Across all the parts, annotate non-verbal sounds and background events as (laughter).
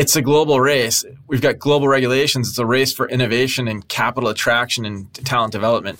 it's a global race. We've got global regulations. It's a race for innovation and capital attraction and talent development.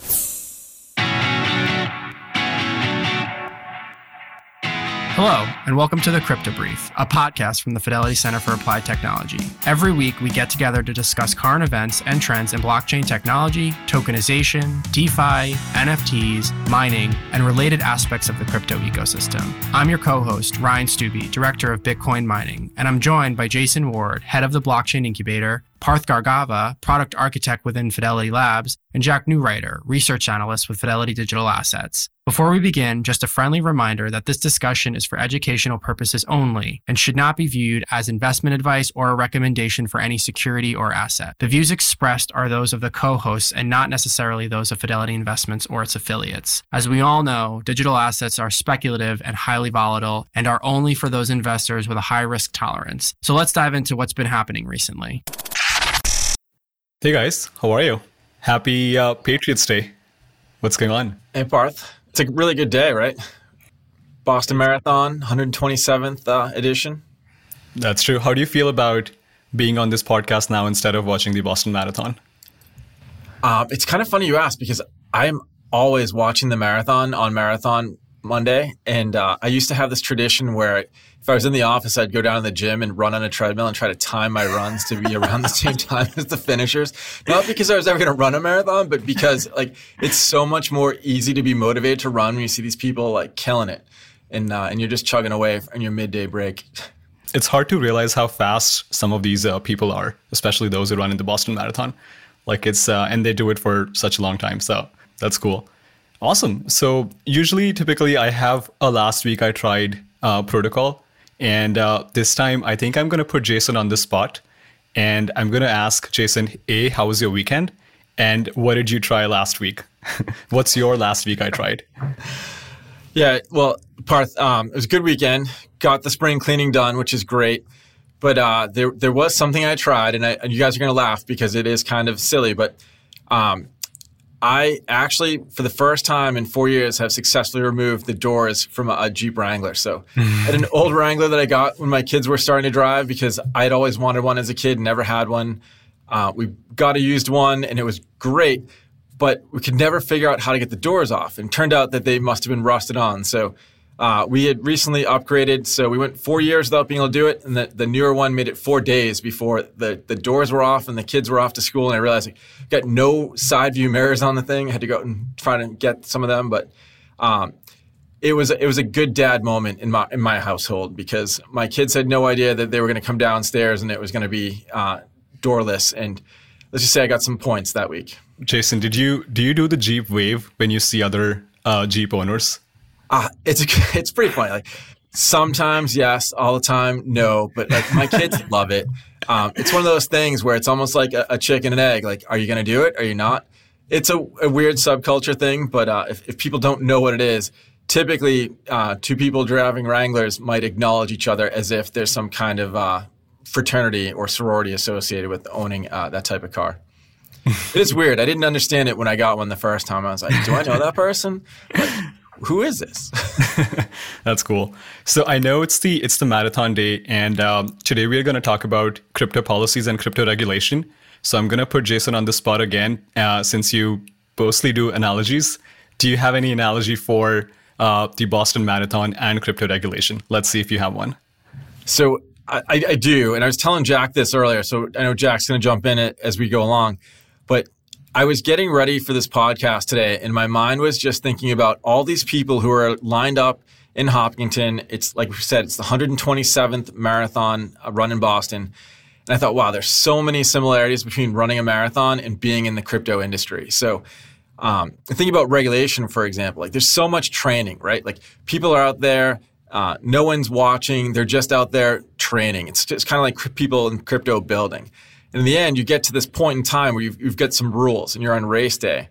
Hello, and welcome to the Crypto Brief, a podcast from the Fidelity Center for Applied Technology. Every week, we get together to discuss current events and trends in blockchain technology, tokenization, DeFi, NFTs, mining, and related aspects of the crypto ecosystem. I'm your co host, Ryan Stubbe, Director of Bitcoin Mining, and I'm joined by Jason Ward, Head of the Blockchain Incubator, Parth Gargava, product architect within Fidelity Labs, and Jack Neureuter, research analyst with Fidelity Digital Assets. Before we begin, just a friendly reminder that this discussion is for educational purposes only and should not be viewed as investment advice or a recommendation for any security or asset. The views expressed are those of the co-hosts and not necessarily those of Fidelity Investments or its affiliates. As we all know, digital assets are speculative and highly volatile and are only for those investors with a high risk tolerance. So let's dive into what's been happening recently. Hey guys, how are you? Happy uh, Patriots Day. What's going on? Hey, Parth. It's a really good day, right? Boston Marathon, 127th uh, edition. That's true. How do you feel about being on this podcast now instead of watching the Boston Marathon? Uh, it's kind of funny you ask because I'm always watching the marathon on Marathon Monday. And uh, I used to have this tradition where if I was in the office, I'd go down to the gym and run on a treadmill and try to time my runs to be around the same (laughs) time as the finishers. Not because I was ever going to run a marathon, but because like it's so much more easy to be motivated to run when you see these people like killing it, and uh, and you're just chugging away on your midday break. It's hard to realize how fast some of these uh, people are, especially those who run in the Boston Marathon. Like it's uh, and they do it for such a long time. So that's cool. Awesome. So usually, typically, I have a last week I tried uh, protocol and uh, this time, I think I'm going to put Jason on the spot. And I'm going to ask Jason, A, how was your weekend? And what did you try last week? (laughs) What's your last week I tried? Yeah, well, Parth, um, it was a good weekend. Got the spring cleaning done, which is great. But uh, there, there was something I tried, and, I, and you guys are going to laugh because it is kind of silly. But um, I actually, for the first time in four years, have successfully removed the doors from a, a Jeep Wrangler. So, (laughs) had an old Wrangler that I got when my kids were starting to drive because I had always wanted one as a kid, never had one. Uh, we got a used one, and it was great, but we could never figure out how to get the doors off. And turned out that they must have been rusted on. So, uh, we had recently upgraded, so we went four years without being able to do it, and the, the newer one made it four days before the, the doors were off and the kids were off to school. And I realized I got no side view mirrors on the thing. I had to go and try to get some of them, but um, it was it was a good dad moment in my in my household because my kids had no idea that they were going to come downstairs and it was going to be uh, doorless. And let's just say I got some points that week. Jason, did you do you do the Jeep wave when you see other uh, Jeep owners? Uh, it's (laughs) it's pretty funny. Like sometimes yes, all the time no, but like my kids (laughs) love it. Um, it's one of those things where it's almost like a, a chicken and egg. Like, are you going to do it? Are you not? It's a, a weird subculture thing, but uh, if, if people don't know what it is, typically uh, two people driving Wranglers might acknowledge each other as if there's some kind of uh, fraternity or sorority associated with owning uh, that type of car. it is weird. I didn't understand it when I got one the first time. I was like, do I know that person? Like, who is this? (laughs) That's cool. So I know it's the it's the marathon day, and um, today we are going to talk about crypto policies and crypto regulation. So I'm going to put Jason on the spot again, uh, since you mostly do analogies. Do you have any analogy for uh, the Boston Marathon and crypto regulation? Let's see if you have one. So I, I do, and I was telling Jack this earlier. So I know Jack's going to jump in it as we go along, but I was getting ready for this podcast today, and my mind was just thinking about all these people who are lined up in Hopkinton. It's like we said, it's the 127th marathon uh, run in Boston. And I thought, wow, there's so many similarities between running a marathon and being in the crypto industry. So, um, think about regulation, for example. Like, there's so much training, right? Like, people are out there, uh, no one's watching, they're just out there training. It's just kind of like people in crypto building. In the end, you get to this point in time where you've, you've got some rules and you're on race day.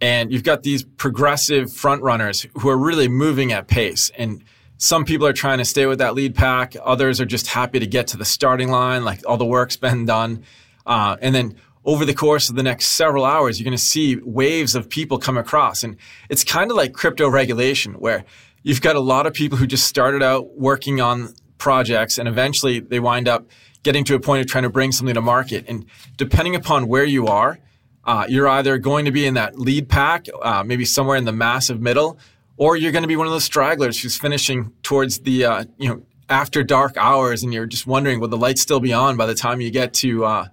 And you've got these progressive front runners who are really moving at pace. And some people are trying to stay with that lead pack. Others are just happy to get to the starting line, like all the work's been done. Uh, and then over the course of the next several hours, you're going to see waves of people come across. And it's kind of like crypto regulation, where you've got a lot of people who just started out working on projects, and eventually they wind up getting to a point of trying to bring something to market. And depending upon where you are, uh, you're either going to be in that lead pack, uh, maybe somewhere in the massive middle, or you're going to be one of those stragglers who's finishing towards the uh, you know after dark hours, and you're just wondering will the lights still be on by the time you get to uh,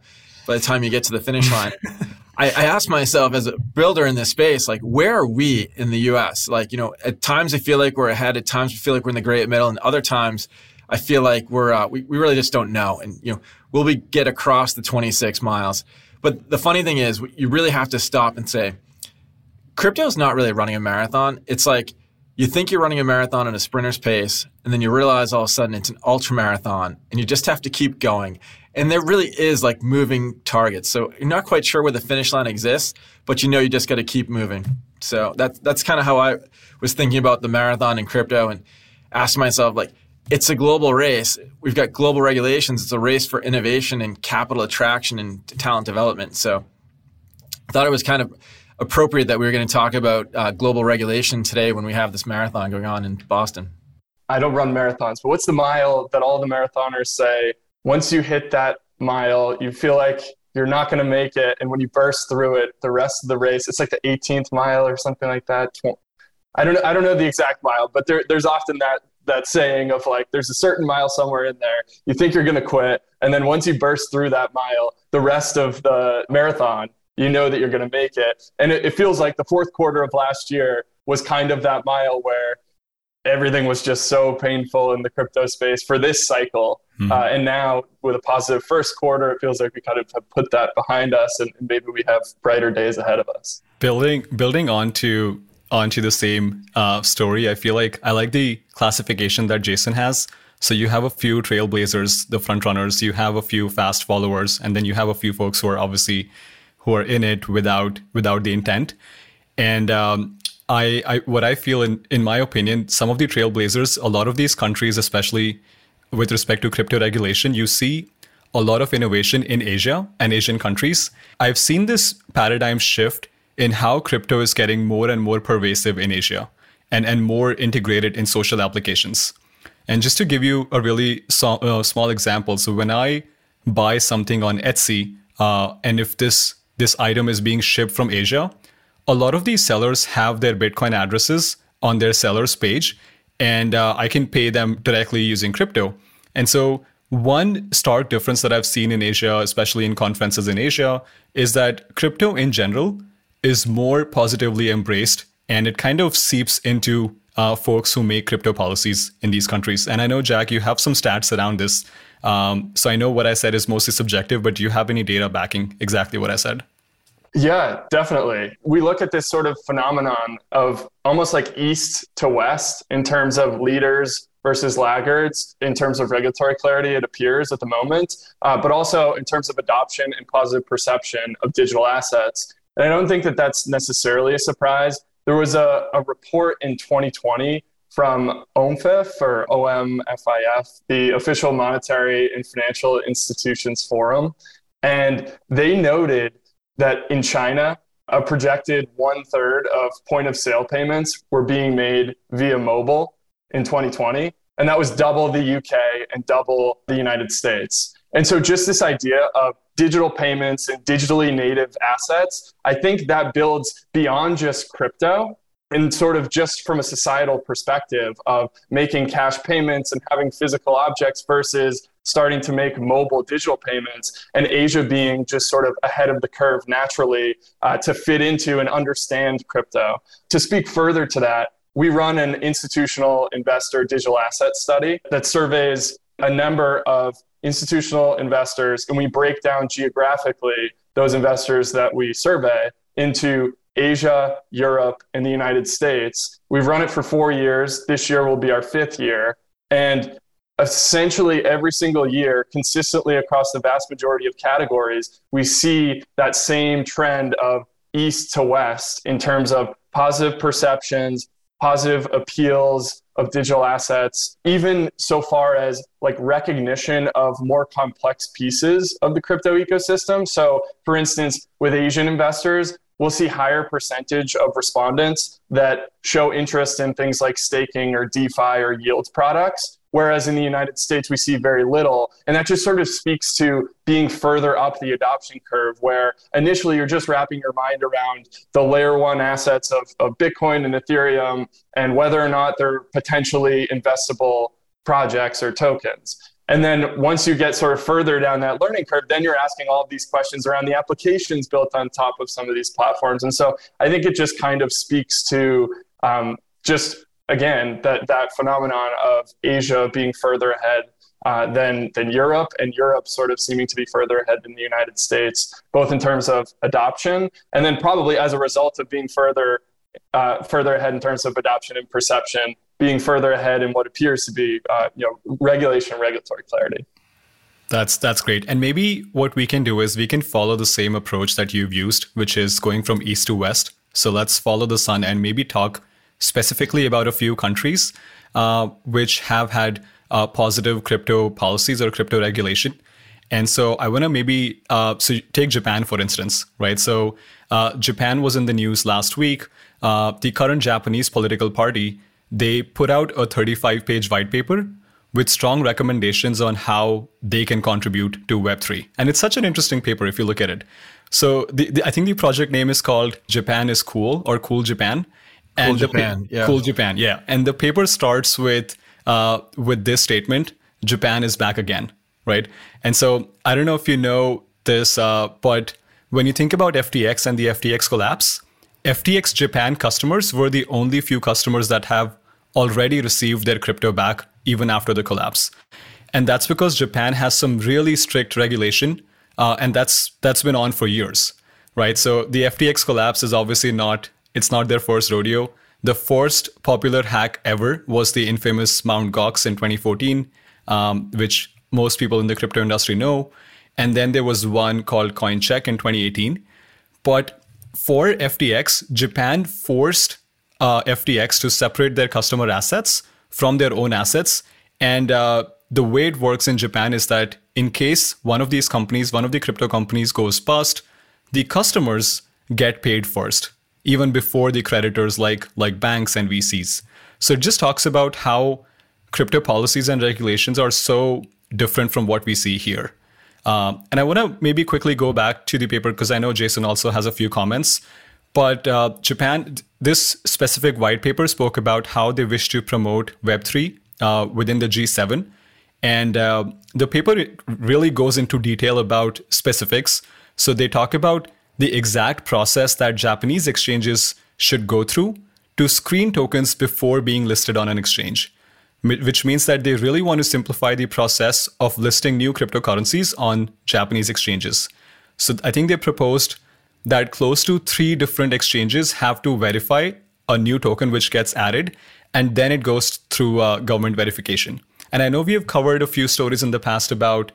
by the time you get to the finish line. (laughs) I, I asked myself as a builder in this space, like, where are we in the U.S.? Like, you know, at times I feel like we're ahead. At times we feel like we're in the great middle, and other times I feel like we're uh, we, we really just don't know. And you know, will we get across the 26 miles? But the funny thing is, you really have to stop and say, crypto is not really running a marathon. It's like you think you're running a marathon at a sprinter's pace, and then you realize all of a sudden it's an ultra marathon, and you just have to keep going. And there really is like moving targets. So you're not quite sure where the finish line exists, but you know you just got to keep moving. So that's that's kind of how I was thinking about the marathon and crypto, and asked myself like, it's a global race. We've got global regulations. It's a race for innovation and capital attraction and talent development. So I thought it was kind of appropriate that we were going to talk about uh, global regulation today when we have this marathon going on in Boston. I don't run marathons, but what's the mile that all the marathoners say once you hit that mile, you feel like you're not going to make it. And when you burst through it, the rest of the race, it's like the 18th mile or something like that. I don't, know I don't know the exact mile, but there, there's often that, that saying of like, there's a certain mile somewhere in there. You think you're going to quit. And then once you burst through that mile, the rest of the marathon, you know that you're going to make it. And it, it feels like the fourth quarter of last year was kind of that mile where everything was just so painful in the crypto space for this cycle. Mm-hmm. Uh, and now with a positive first quarter, it feels like we kind of have put that behind us and, and maybe we have brighter days ahead of us. Building building onto onto the same uh, story, I feel like I like the classification that Jason has. So you have a few trailblazers, the front runners, you have a few fast followers, and then you have a few folks who are obviously who are in it without without the intent. And um, I, I, what I feel in in my opinion, some of the trailblazers, a lot of these countries, especially with respect to crypto regulation, you see a lot of innovation in Asia and Asian countries. I've seen this paradigm shift in how crypto is getting more and more pervasive in Asia and, and more integrated in social applications. And just to give you a really so, uh, small example, so when I buy something on Etsy, uh, and if this this item is being shipped from Asia, a lot of these sellers have their Bitcoin addresses on their sellers page, and uh, I can pay them directly using crypto. And so, one stark difference that I've seen in Asia, especially in conferences in Asia, is that crypto in general is more positively embraced and it kind of seeps into uh, folks who make crypto policies in these countries. And I know, Jack, you have some stats around this. Um, so I know what I said is mostly subjective, but do you have any data backing exactly what I said? Yeah, definitely. We look at this sort of phenomenon of almost like east to west in terms of leaders versus laggards in terms of regulatory clarity, it appears at the moment, uh, but also in terms of adoption and positive perception of digital assets. And I don't think that that's necessarily a surprise. There was a, a report in 2020 from OMFIF or OMFIF, the Official Monetary and Financial Institutions Forum. And they noted that in China, a projected one third of point of sale payments were being made via mobile in 2020. And that was double the UK and double the United States. And so, just this idea of digital payments and digitally native assets, I think that builds beyond just crypto and sort of just from a societal perspective of making cash payments and having physical objects versus starting to make mobile digital payments and asia being just sort of ahead of the curve naturally uh, to fit into and understand crypto. To speak further to that we run an institutional investor digital asset study that surveys a number of institutional investors and we break down geographically those investors that we survey into Asia, Europe, and the United States. We've run it for four years. This year will be our fifth year. And essentially every single year, consistently across the vast majority of categories, we see that same trend of east to west in terms of positive perceptions, positive appeals of digital assets, even so far as like recognition of more complex pieces of the crypto ecosystem. So, for instance, with Asian investors, we'll see higher percentage of respondents that show interest in things like staking or DeFi or yield products whereas in the United States, we see very little. And that just sort of speaks to being further up the adoption curve, where initially you're just wrapping your mind around the layer one assets of, of Bitcoin and Ethereum and whether or not they're potentially investable projects or tokens. And then once you get sort of further down that learning curve, then you're asking all of these questions around the applications built on top of some of these platforms. And so I think it just kind of speaks to um, just again that that phenomenon of Asia being further ahead uh, than than Europe, and Europe sort of seeming to be further ahead than the United States, both in terms of adoption and then probably as a result of being further uh, further ahead in terms of adoption and perception being further ahead in what appears to be uh, you know regulation regulatory clarity. That's that's great. And maybe what we can do is we can follow the same approach that you've used which is going from east to west. So let's follow the sun and maybe talk specifically about a few countries uh, which have had uh, positive crypto policies or crypto regulation and so I want to maybe uh, so take Japan for instance, right? So uh, Japan was in the news last week. Uh, the current Japanese political party they put out a 35 page white paper with strong recommendations on how they can contribute to Web3. And it's such an interesting paper if you look at it. So the, the, I think the project name is called Japan is Cool or Cool Japan. Cool and Japan, yeah. Cool Japan, yeah. And the paper starts with uh, with this statement: Japan is back again, right? And so I don't know if you know this, uh, but when you think about FTX and the FTX collapse, FTX Japan customers were the only few customers that have already received their crypto back even after the collapse. And that's because Japan has some really strict regulation, uh, and that's that's been on for years, right? So the FTX collapse is obviously not it's not their first rodeo. The first popular hack ever was the infamous Mt. Gox in 2014, um, which most people in the crypto industry know. And then there was one called CoinCheck in 2018. But for FTX, Japan forced uh, FTX to separate their customer assets from their own assets. And uh, the way it works in Japan is that in case one of these companies, one of the crypto companies goes bust, the customers get paid first, even before the creditors like like banks and VCs. So it just talks about how crypto policies and regulations are so different from what we see here. Um, and I want to maybe quickly go back to the paper because I know Jason also has a few comments. But uh, Japan, this specific white paper spoke about how they wish to promote Web3 uh, within the G7. And uh, the paper really goes into detail about specifics. So they talk about the exact process that Japanese exchanges should go through to screen tokens before being listed on an exchange, which means that they really want to simplify the process of listing new cryptocurrencies on Japanese exchanges. So I think they proposed that close to three different exchanges have to verify a new token which gets added, and then it goes through uh, government verification. And I know we have covered a few stories in the past about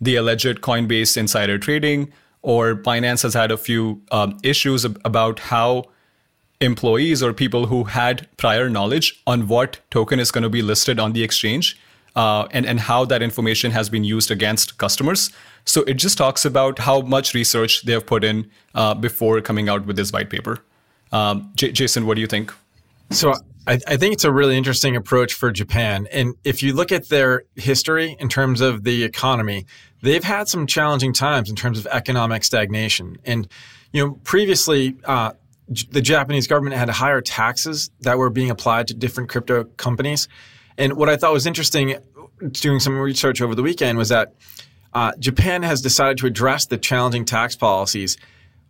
the alleged Coinbase insider trading, or Binance has had a few um, issues about how employees or people who had prior knowledge on what token is going to be listed on the exchange uh, and, and how that information has been used against customers. So it just talks about how much research they have put in uh, before coming out with this white paper. Um, J- Jason, what do you think? So I, I, think it's a really interesting approach for Japan. And if you look at their history in terms of the economy, they've had some challenging times in terms of economic stagnation. And you know, previously, uh, the Japanese government had higher taxes that were being applied to different crypto companies. And what I thought was interesting doing some research over the weekend was that uh, Japan has decided to address the challenging tax policies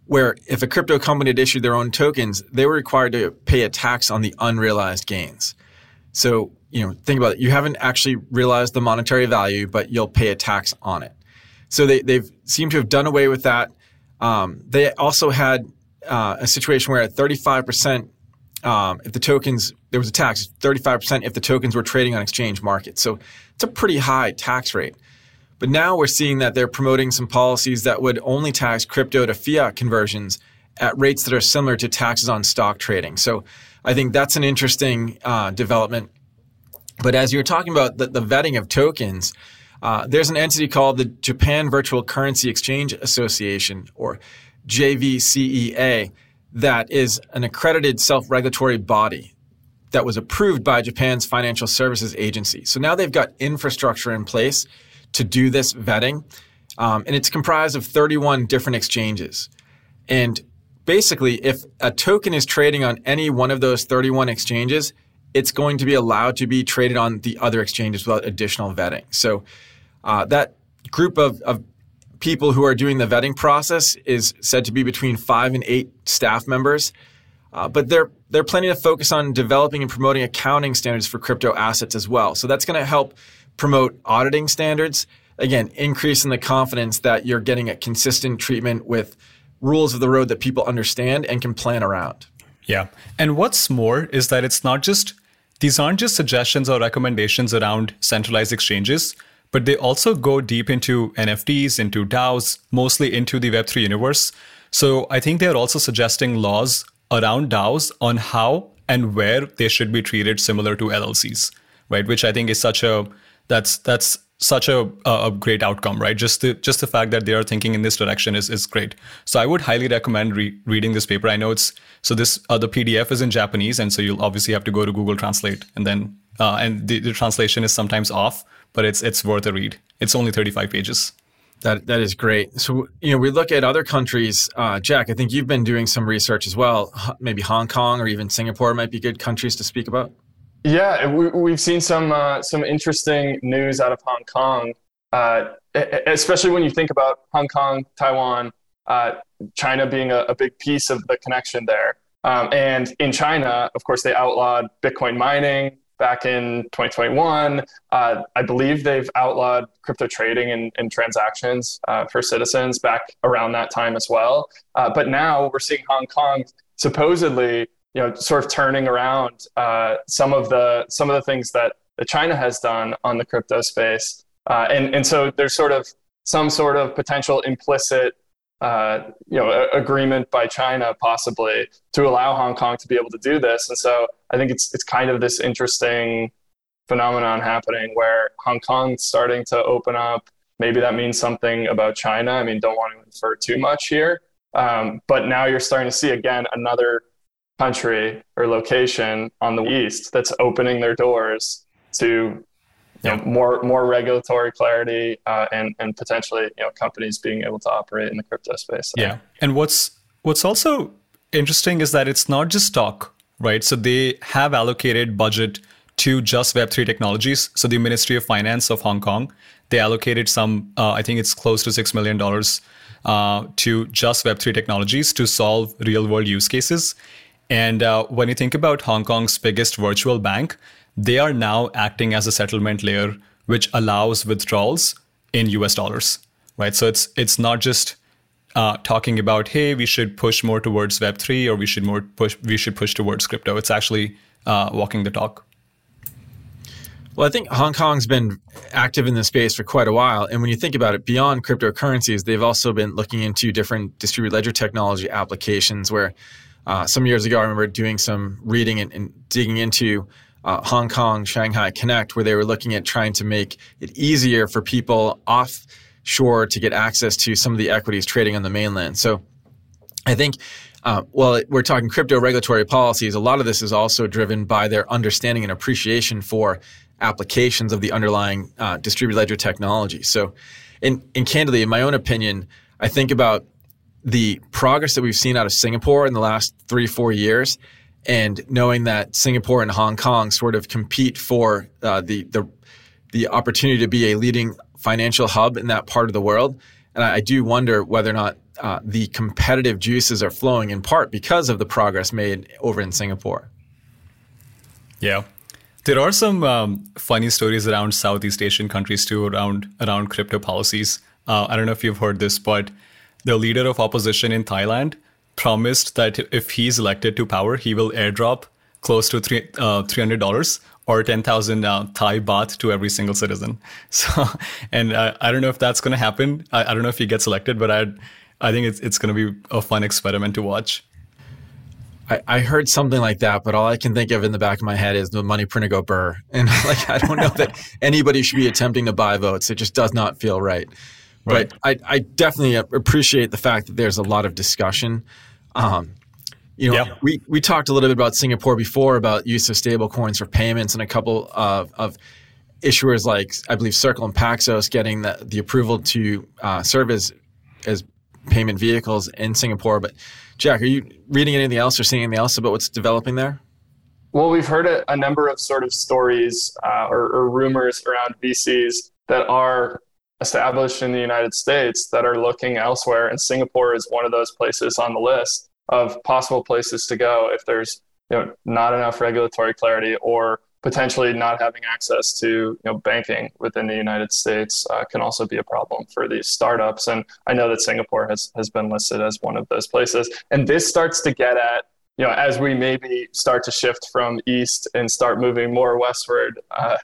where if a crypto company had issued their own tokens, they were required to pay a tax on the unrealized gains. So, you know, think about it. You haven't actually realized the monetary value, but you'll pay a tax on it. So they, they've seemed to have done away with that. Um, they also had uh, a situation where at 35%, um, if the tokens, there was a tax, 35% if the tokens were trading on exchange markets. So it's a pretty high tax rate. But now we're seeing that they're promoting some policies that would only tax crypto to fiat conversions at rates that are similar to taxes on stock trading. So I think that's an interesting uh, development. But as you were talking about the, the vetting of tokens, uh, there's an entity called the Japan Virtual Currency Exchange Association, or JVCEA, that is an accredited self regulatory body that was approved by Japan's Financial Services Agency. So now they've got infrastructure in place to do this vetting, um, and it's comprised of 31 different exchanges. And basically, if a token is trading on any one of those 31 exchanges, it's going to be allowed to be traded on the other exchanges without additional vetting. So uh, that group of, of people who are doing the vetting process is said to be between five and eight staff members. Uh, but they're they're planning to focus on developing and promoting accounting standards for crypto assets as well. So that's going to help promote auditing standards. Again, increasing the confidence that you're getting a consistent treatment with rules of the road that people understand and can plan around. Yeah. And what's more is that it's not just, these aren't just suggestions or recommendations around centralized exchanges, but they also go deep into NFTs, into DAOs, mostly into the Web3 universe. So I think they're also suggesting laws around DAOs on how and where they should be treated similar to LLCs, right? Which I think is such a, that's, that's such a, a great outcome, right? Just the just the fact that they are thinking in this direction is is great. So I would highly recommend re- reading this paper. I know it's so this uh, the PDF is in Japanese, and so you'll obviously have to go to Google Translate, and then uh, and the, the translation is sometimes off, but it's it's worth a read. It's only thirty five pages. That that is great. So you know we look at other countries. Uh, Jack, I think you've been doing some research as well. Maybe Hong Kong or even Singapore might be good countries to speak about. Yeah, we, have seen some uh, some interesting news out of Hong Kong, uh, especially when you think about Hong Kong, Taiwan, uh, China being a, a, big piece of the connection there. Um, and in China, of course, they outlawed Bitcoin mining back in 2021. Uh, I believe they've outlawed crypto trading and, and transactions uh, for citizens back around that time as well. Uh, but now we're seeing Hong Kong supposedly you know, sort of turning around uh, some of the some of the things that, that China has done on the crypto space, uh, and and so there's sort of some sort of potential implicit uh, you know agreement by China possibly to allow Hong Kong to be able to do this, and so I think it's it's kind of this interesting phenomenon happening where Hong Kong's starting to open up. Maybe that means something about China. I mean, don't want to infer too much here, um, but now you're starting to see again another country or location on the east that's opening their doors to you know, more more regulatory clarity uh, and and potentially you know companies being able to operate in the crypto space. So. Yeah, and what's what's also interesting is that it's not just talk, right? So they have allocated budget to just Web three technologies. So the Ministry of Finance of Hong Kong they allocated some, uh, I think it's close to six million dollars uh, to just Web three technologies to solve real world use cases. And uh, when you think about Hong Kong's biggest virtual bank, they are now acting as a settlement layer, which allows withdrawals in US dollars, right? So it's it's not just uh, talking about hey, we should push more towards Web three or we should more push we should push towards crypto. It's actually uh, walking the talk. Well, I think Hong Kong's been active in this space for quite a while. And when you think about it, beyond cryptocurrencies, they've also been looking into different distributed ledger technology applications where uh, some years ago, I remember doing some reading and, and digging into uh, Hong Kong Shanghai Connect, where they were looking at trying to make it easier for people offshore to get access to some of the equities trading on the mainland. So I think, uh, well, we're talking crypto regulatory policies. A lot of this is also driven by their understanding and appreciation for applications of the underlying uh, distributed ledger technology. So, in, in candidly, in my own opinion, I think about the progress that we've seen out of Singapore in the last three, four years, and knowing that Singapore and Hong Kong sort of compete for uh, the, the the opportunity to be a leading financial hub in that part of the world, and I, I do wonder whether or not uh, the competitive juices are flowing in part because of the progress made over in Singapore. Yeah. There are some um, funny stories around Southeast Asian countries too, around around crypto policies. Uh, I don't know if you've heard this, but the leader of opposition in Thailand promised that if he's elected to power, he will airdrop close to three, uh, $300 or 10,000 uh, Thai baht to every single citizen. (laughs) So, and uh, I don't know if that's going to happen. I, I, don't know if he gets elected, but I, I think it's, it's going to be a fun experiment to watch. I, I heard something like that, but all I can think of in the back of my head is the money printer go burr. (laughs) And like, I don't know that (laughs) anybody should be attempting to buy votes. It just does not feel right. Right. But I, I definitely appreciate the fact that there's a lot of discussion. Um, You know, Yeah. we, we talked a little bit about Singapore before about use of stable coins for payments and a couple of, of issuers like I believe Circle and Paxos getting the, the approval to uh, serve as as payment vehicles in Singapore. But Jack, are you reading anything else or seeing anything else about what's developing there? Well, we've heard a, a number of sort of stories uh, or, or rumors around VCs that are established in the United States that are looking elsewhere, and Singapore is one of those places on the list of possible places to go if there's you know not enough regulatory clarity or potentially not having access to you know banking within the United States uh, can also be a problem for these startups. And I know that Singapore has has been listed as one of those places, and this starts to get at you know, as we maybe start to shift from east and start moving more westward uh,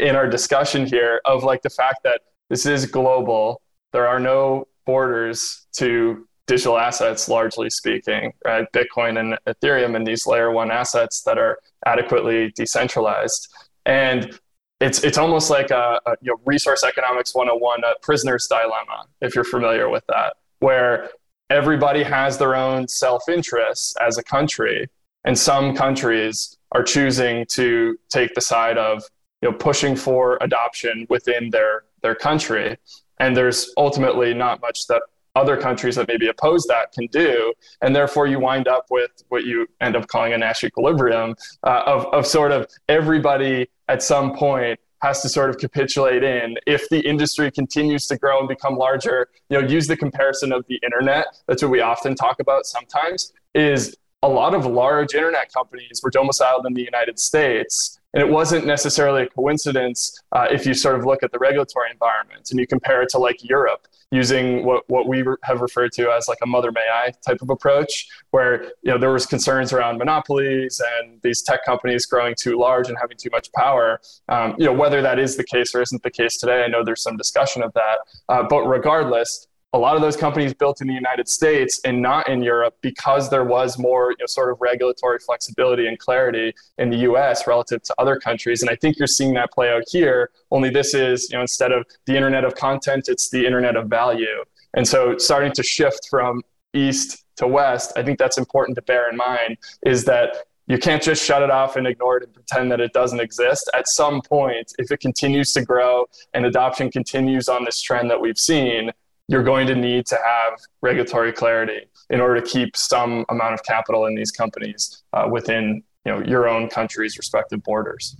in our discussion here of like the fact that this is global, there are no borders to digital assets, largely speaking, right? Bitcoin and Ethereum and these layer one assets that are adequately decentralized. And it's, it's almost like a, a you know, resource economics 101, a prisoner's dilemma, if you're familiar with that, where everybody has their own self interests as a country, and some countries are choosing to take the side of you know pushing for adoption within their their country, and there's ultimately not much that other countries that maybe oppose that can do, and therefore you wind up with what you end up calling a Nash equilibrium uh, of of sort of everybody at some point has to sort of capitulate in. If the industry continues to grow and become larger you know use the comparison of the internet. That's what we often talk about sometimes is a lot of large internet companies were domiciled in the united states and it wasn't necessarily a coincidence uh, if you sort of look at the regulatory environment and you compare it to like Europe using what, what we have referred to as like a mother may I type of approach, where you know there was concerns around monopolies and these tech companies growing too large and having too much power. Um, you know whether that is the case or isn't the case today, I know there's some discussion of that. Uh, but regardless, a lot of those companies built in the United States and not in Europe because there was more you know, sort of regulatory flexibility and clarity in the US relative to other countries. And I think you're seeing that play out here, only this is, you know, instead of the internet of content, it's the internet of value. And so starting to shift from east to west, I think that's important to bear in mind is that you can't just shut it off and ignore it and pretend that it doesn't exist. At some point, if it continues to grow and adoption continues on this trend that we've seen, you're going to need to have regulatory clarity in order to keep some amount of capital in these companies uh, within you know your own country's respective borders.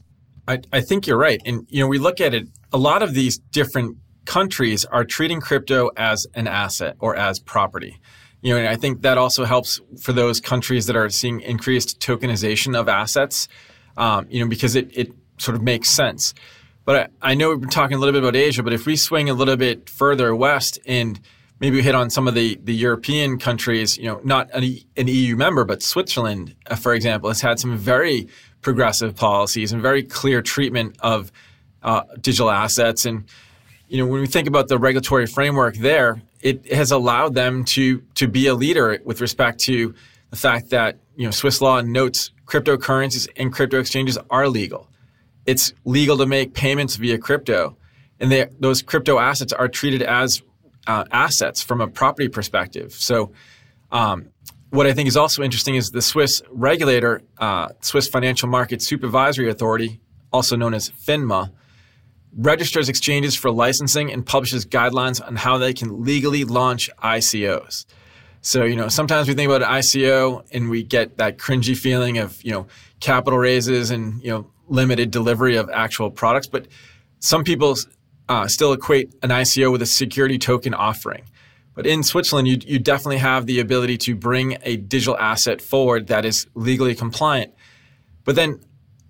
I, I think you're right, and you know we look at it. A lot of these different countries are treating crypto as an asset or as property. You know, and I think that also helps for those countries that are seeing increased tokenization of assets. Um, you know, because it it sort of makes sense. But I, I know we've been talking a little bit about Asia, but if we swing a little bit further west and maybe we hit on some of the, the European countries, you know, not an, an EU member, but Switzerland, uh, for example, has had some very progressive policies and very clear treatment of uh, digital assets. And, you know, when we think about the regulatory framework there, it has allowed them to to be a leader with respect to the fact that, you know, Swiss law notes cryptocurrencies and crypto exchanges are legal it's legal to make payments via crypto, and they, those crypto assets are treated as uh, assets from a property perspective. So, um, what I think is also interesting is the Swiss regulator, uh, Swiss Financial Market Supervisory Authority, also known as FINMA, registers exchanges for licensing and publishes guidelines on how they can legally launch ICOs. So, you know, sometimes we think about an ICO and we get that cringy feeling of, you know, capital raises and, you know, limited delivery of actual products, but some people uh, still equate an ICO with a security token offering. But in Switzerland, you, you definitely have the ability to bring a digital asset forward that is legally compliant. But then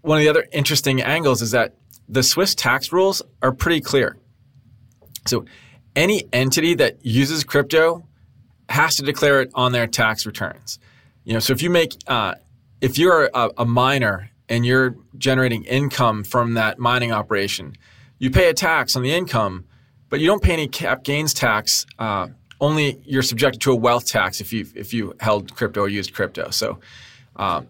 one of the other interesting angles is that the Swiss tax rules are pretty clear. So any entity that uses crypto has to declare it on their tax returns. You know, so if you make, uh, if you're a, a miner and you're generating income from that mining operation, you pay a tax on the income, but you don't pay any cap gains tax. Uh, only you're subjected to a wealth tax if you if you held crypto or used crypto. So, um,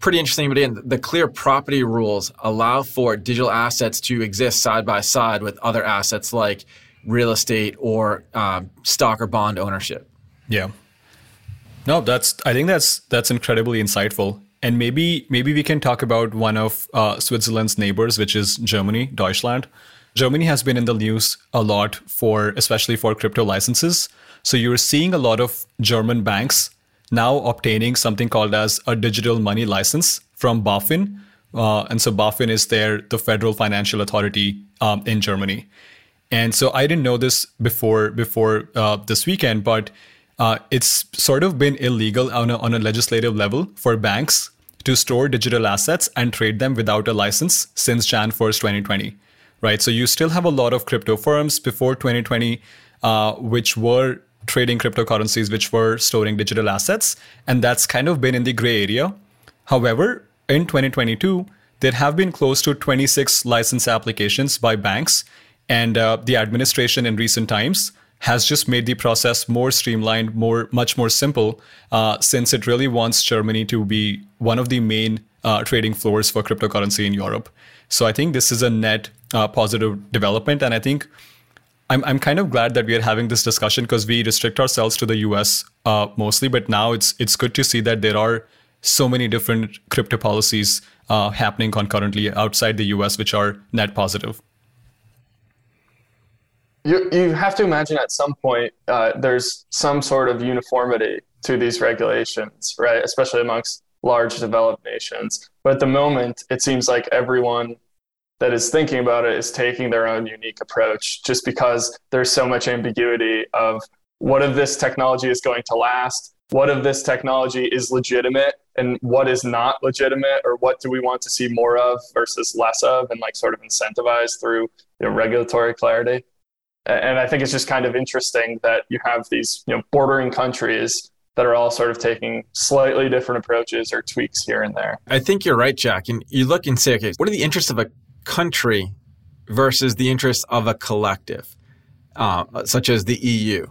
pretty interesting. But again, the clear property rules allow for digital assets to exist side by side with other assets like real estate or um, stock or bond ownership. Yeah. No, that's I think that's that's incredibly insightful. And maybe maybe we can talk about one of uh, Switzerland's neighbors, which is Germany, Deutschland. Germany has been in the news a lot for, especially for crypto licenses. So you're seeing a lot of German banks now obtaining something called as a digital money license from BaFin. Uh, and so BaFin is there, the federal financial authority um, in Germany. And so I didn't know this before before uh, this weekend, but uh, it's sort of been illegal on a, on a legislative level for banks to store digital assets and trade them without a license since Jan 1st, 2020 right? So you still have a lot of crypto firms before 2020, uh, which were trading cryptocurrencies, which were storing digital assets, and that's kind of been in the gray area. However, in 2022, there have been close to 26 license applications by banks, and uh, the administration in recent times has just made the process more streamlined, more much more simple, uh, since it really wants Germany to be one of the main uh, trading floors for cryptocurrency in Europe. So I think this is a net uh, positive development, and I think I'm I'm kind of glad that we are having this discussion because we restrict ourselves to the U.S. Uh, mostly, but now it's it's good to see that there are so many different crypto policies uh, happening concurrently outside the U.S. which are net positive. You, you have to imagine at some point uh, there's some sort of uniformity to these regulations, right? Especially amongst large developed nations. But at the moment, it seems like everyone that is thinking about it is taking their own unique approach just because there's so much ambiguity of what if this technology is going to last what if this technology is legitimate and what is not legitimate or what do we want to see more of versus less of and like sort of incentivize through you know, regulatory clarity and i think it's just kind of interesting that you have these you know bordering countries that are all sort of taking slightly different approaches or tweaks here and there. I think you're right, Jack. And you look and say, okay, what are the interests of a country versus the interests of a collective, uh, such as the EU?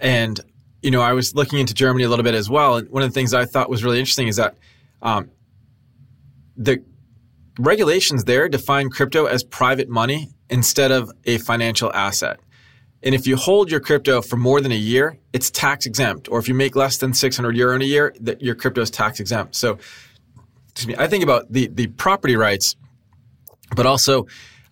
And, you know, I was looking into Germany a little bit as well. And one of the things I thought was really interesting is that um, the regulations there define crypto as private money instead of a financial asset. And if you hold your crypto for more than a year, it's tax exempt. Or if you make less than 600 euro in a year, that your crypto is tax exempt. So, excuse me, I think about the, the property rights, but also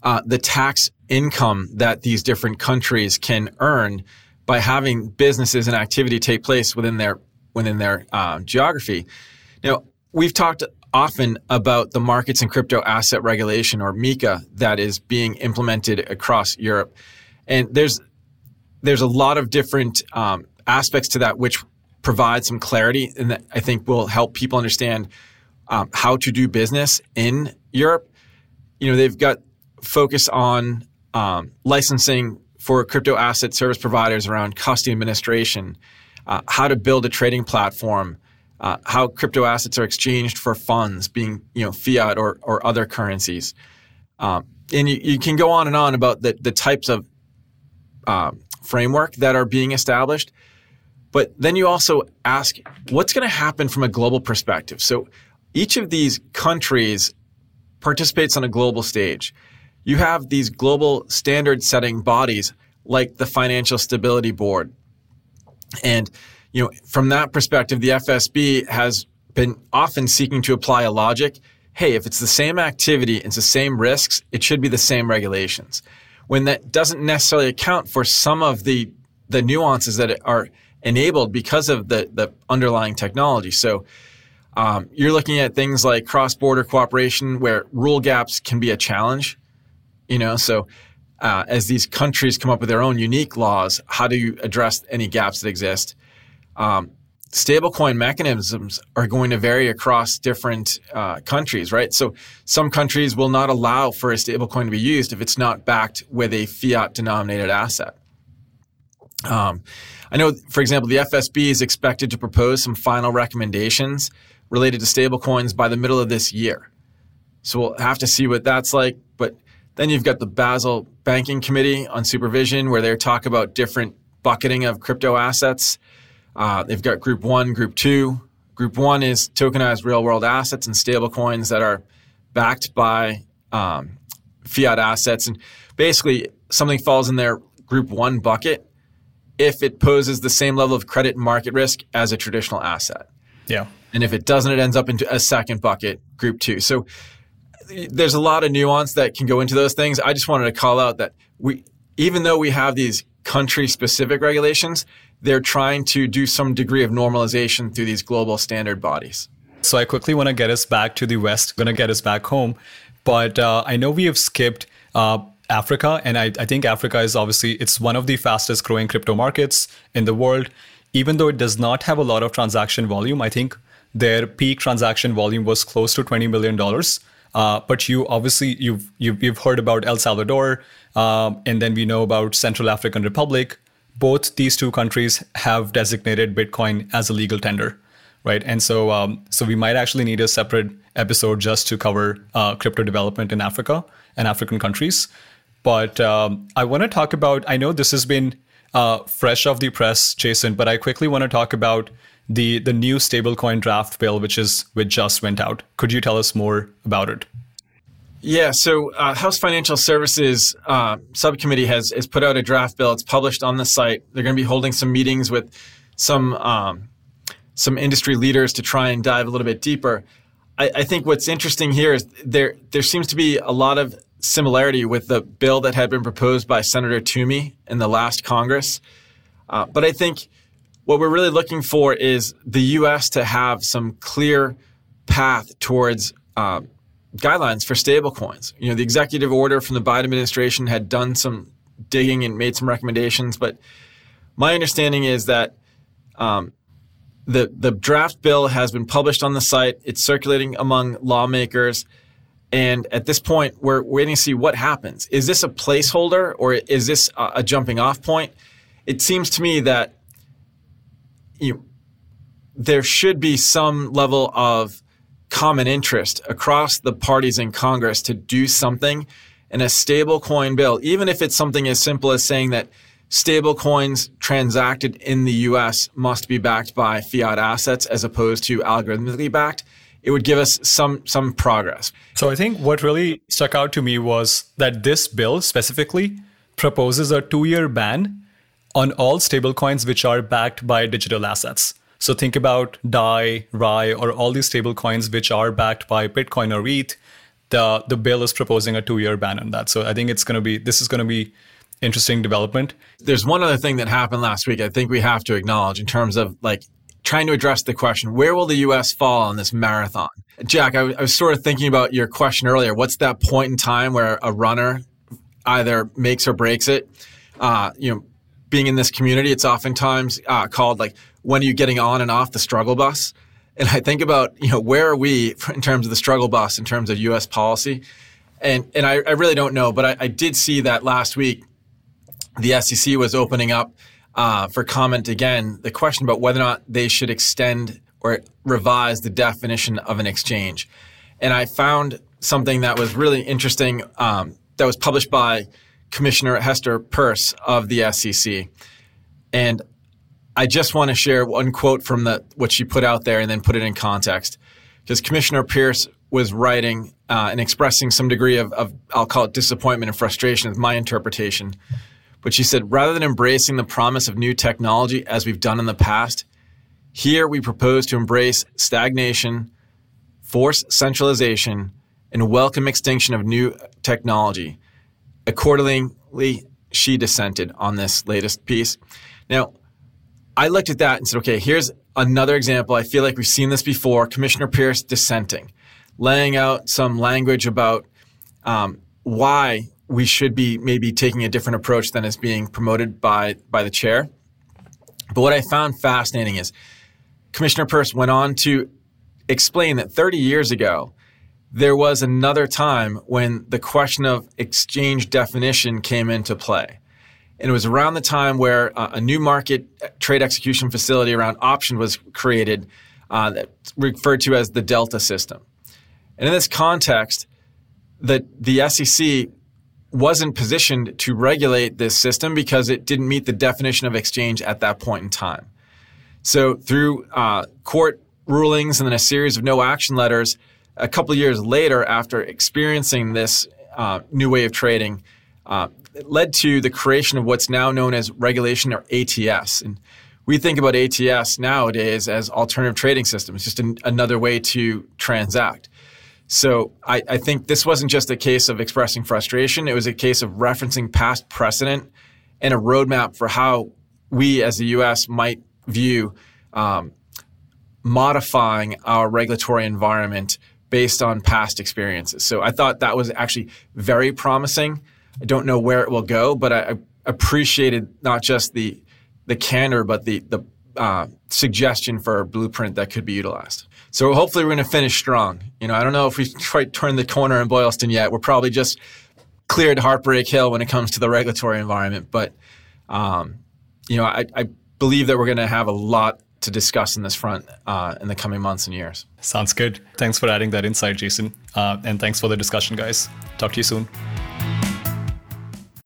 uh, the tax income that these different countries can earn by having businesses and activity take place within their within their uh, geography. Now, we've talked often about the markets and crypto asset regulation or MiCA that is being implemented across Europe. And there's there's a lot of different um, aspects to that which provide some clarity and that I think will help people understand um, how to do business in Europe. You know, they've got focus on um, licensing for crypto asset service providers around custody administration, uh, how to build a trading platform, uh, how crypto assets are exchanged for funds, being you know fiat or or other currencies, um, and you, you, can go on and on about the the types of um, framework that are being established. But then you also ask, what's going to happen from a global perspective? So each of these countries participates on a global stage. You have these global standard setting bodies like the Financial Stability Board. And you know, from that perspective, the FSB has been often seeking to apply a logic. Hey, if it's the same activity, it's the same risks, it should be the same regulations when that doesn't necessarily account for some of the the nuances that are enabled because of the the underlying technology. So um, you're looking at things like cross-border cooperation where rule gaps can be a challenge. You know, so uh, as these countries come up with their own unique laws, how do you address any gaps that exist? Um, stablecoin mechanisms are going to vary across different uh, countries, right? So some countries will not allow for a stablecoin to be used if it's not backed with a fiat denominated asset. Um, I know, for example, the FSB is expected to propose some final recommendations related to stablecoins by the middle of this year. So we'll have to see what that's like. But then you've got the Basel Banking Committee on Supervision, where they talk about different bucketing of crypto assets. Uh, they've got Group One, Group Two. Group One is tokenized real world assets and stablecoins that are backed by um, fiat assets. And basically, something falls in their Group One bucket if it poses the same level of credit and market risk as a traditional asset. Yeah. And if it doesn't, it ends up into a second bucket, group two. So there's a lot of nuance that can go into those things. I just wanted to call out that we, even though we have these country specific regulations, they're trying to do some degree of normalization through these global standard bodies. So I quickly want to get us back to the West, going to get us back home. But uh, I know we have skipped uh, Africa, and I, I think Africa is obviously it's one of the fastest growing crypto markets in the world. Even though it does not have a lot of transaction volume, I think their peak transaction volume was close to twenty million dollars. Uh, but you obviously you've, you've you've heard about El Salvador, um, and then we know about Central African Republic. Both these two countries have designated Bitcoin as a legal tender, right? And so um, so we might actually need a separate episode just to cover uh, crypto development in Africa and African countries. But um, I want to talk about. I know this has been uh, fresh off the press, Jason, but I quickly want to talk about the the new stablecoin draft bill, which is which just went out. Could you tell us more about it? Yeah, so uh, House Financial Services uh, Subcommittee has has put out a draft bill. It's published on the site. They're going to be holding some meetings with some um, some industry leaders to try and dive a little bit deeper. I, I think what's interesting here is there there seems to be a lot of similarity with the bill that had been proposed by Senator Toomey in the last Congress. Uh, but I think what we're really looking for is the U.S. to have some clear path towards uh, guidelines for stablecoins. You know, the executive order from the Biden administration had done some digging and made some recommendations, but my understanding is that um, the the draft bill has been published on the site. It's circulating among lawmakers. And at this point, we're waiting to see what happens. Is this a placeholder or is this a jumping off point? It seems to me that you know, there should be some level of common interest across the parties in Congress to do something in a stable coin bill, even if it's something as simple as saying that stable coins transacted in the US must be backed by fiat assets as opposed to algorithmically backed it would give us some some progress. So I think what really stuck out to me was that this bill specifically proposes a two-year ban on all stablecoins which are backed by digital assets. So think about DAI, RAI, or all these stablecoins which are backed by Bitcoin or ETH. The the bill is proposing a two-year ban on that. So I think it's going to be this is going to be interesting development. There's one other thing that happened last week. I think we have to acknowledge in terms of like trying to address the question where will the U.S. fall on this marathon? Jack, I, was sort of thinking about your question earlier. What's that point in time where a runner either makes or breaks it? Uh, you know, being in this community, it's oftentimes uh, called like when are you getting on and off the struggle bus? And I think about you know where are we (laughs) in terms of the struggle bus in terms of U.S. policy, and and I, I really don't know, but I, I did see that last week the SEC was opening up uh, for comment again the question about whether or not they should extend or revise the definition of an exchange. And I found something that was really interesting um, that was published by Commissioner Hester Peirce of the SEC. And I just want to share one quote from the what she put out there and then put it in context. Because Commissioner Peirce was writing uh, and expressing some degree of, of, I'll call it disappointment and frustration with my interpretation but she said, rather than embracing the promise of new technology as we've done in the past, here we propose to embrace stagnation, force centralization, and welcome extinction of new technology. Accordingly, she dissented on this latest piece. Now, I looked at that and said, okay, here's another example. I feel like we've seen this before. Commissioner Peirce dissenting, laying out some language about um, why we should be maybe taking a different approach than is being promoted by by the chair. But what I found fascinating is Commissioner Peirce went on to explain that 30 years ago, there was another time when the question of exchange definition came into play. And it was around the time where a new market trade execution facility around option was created, uh, referred to as the Delta system. And in this context, that the SEC wasn't positioned to regulate this system because it didn't meet the definition of exchange at that point in time. So, through uh, court rulings and then a series of no action letters, a couple years later, after experiencing this uh, new way of trading, uh, led to the creation of what's now known as regulation or ATS. And we think about ATS nowadays as alternative trading system. It's just an, another way to transact. So I, I, think this wasn't just a case of expressing frustration. It was a case of referencing past precedent and a roadmap for how we as the U.S. might view um, modifying our regulatory environment based on past experiences. So I thought that was actually very promising. I don't know where it will go, but I, appreciated not just the the candor, but the the uh, suggestion for a blueprint that could be utilized. So hopefully we're going to finish strong. You know, I don't know if we quite turned the corner in Boylston yet. We're probably just cleared Heartbreak Hill when it comes to the regulatory environment, but um, you know, I, I believe that we're going to have a lot to discuss in this front uh, in the coming months and years. Sounds good. Thanks for adding that insight, Jason. Uh, and thanks for the discussion, guys. Talk to you soon.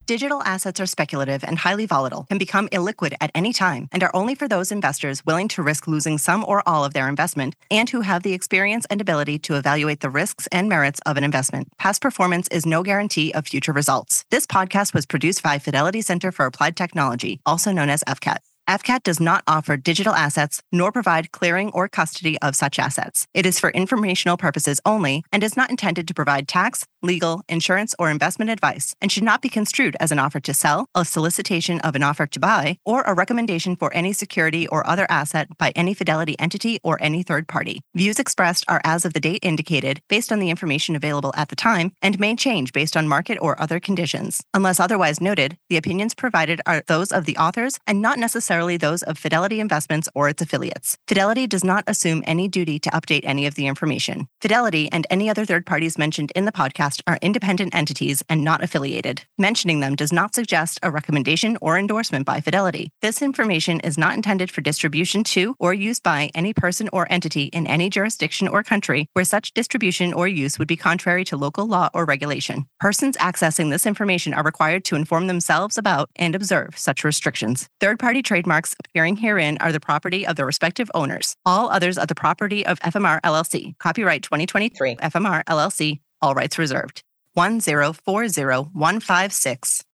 Digital assets are speculative and highly volatile, can become illiquid at any time, and are only for those investors willing to risk losing some or all of their investment and who have the experience and ability to evaluate the risks and merits of an investment. Past performance is no guarantee of future results. This podcast was produced by Fidelity Center for Applied Technology, also known as FCAT. FCAT does not offer digital assets nor provide clearing or custody of such assets. It is for informational purposes only and is not intended to provide tax, legal, insurance, or investment advice and should not be construed as an offer to sell, a solicitation of an offer to buy, or a recommendation for any security or other asset by any Fidelity entity or any third party. Views expressed are as of the date indicated based on the information available at the time and may change based on market or other conditions. Unless otherwise noted, the opinions provided are those of the authors and not necessarily necessarily those of Fidelity Investments or its affiliates. Fidelity does not assume any duty to update any of the information. Fidelity and any other third parties mentioned in the podcast are independent entities and not affiliated. Mentioning them does not suggest a recommendation or endorsement by Fidelity. This information is not intended for distribution to or use by any person or entity in any jurisdiction or country where such distribution or use would be contrary to local law or regulation. Persons accessing this information are required to inform themselves about and observe such restrictions. Third party trade trademarks appearing herein are the property of their respective owners. All others are the property of FMR LLC. Copyright 2023 FMR LLC. All rights reserved. 1040156